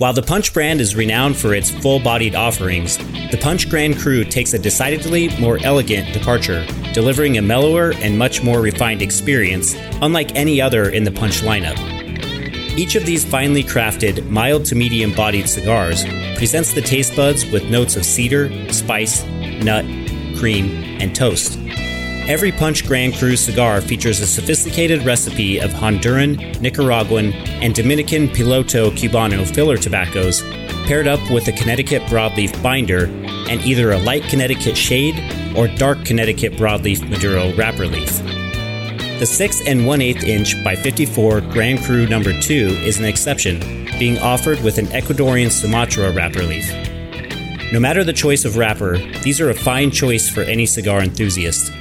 While the Punch brand is renowned for its full bodied offerings, the Punch Grand Cru takes a decidedly more elegant departure, delivering a mellower and much more refined experience, unlike any other in the Punch lineup. Each of these finely crafted, mild to medium bodied cigars presents the taste buds with notes of cedar, spice, nut, cream, and toast. Every Punch Grand Cru cigar features a sophisticated recipe of Honduran, Nicaraguan, and Dominican Piloto Cubano filler tobaccos paired up with a Connecticut broadleaf binder and either a light Connecticut shade or dark Connecticut broadleaf Maduro wrapper leaf. The 6 and 1 8 inch by 54 Grand Cru number 2 is an exception, being offered with an Ecuadorian Sumatra wrapper leaf. No matter the choice of wrapper, these are a fine choice for any cigar enthusiast.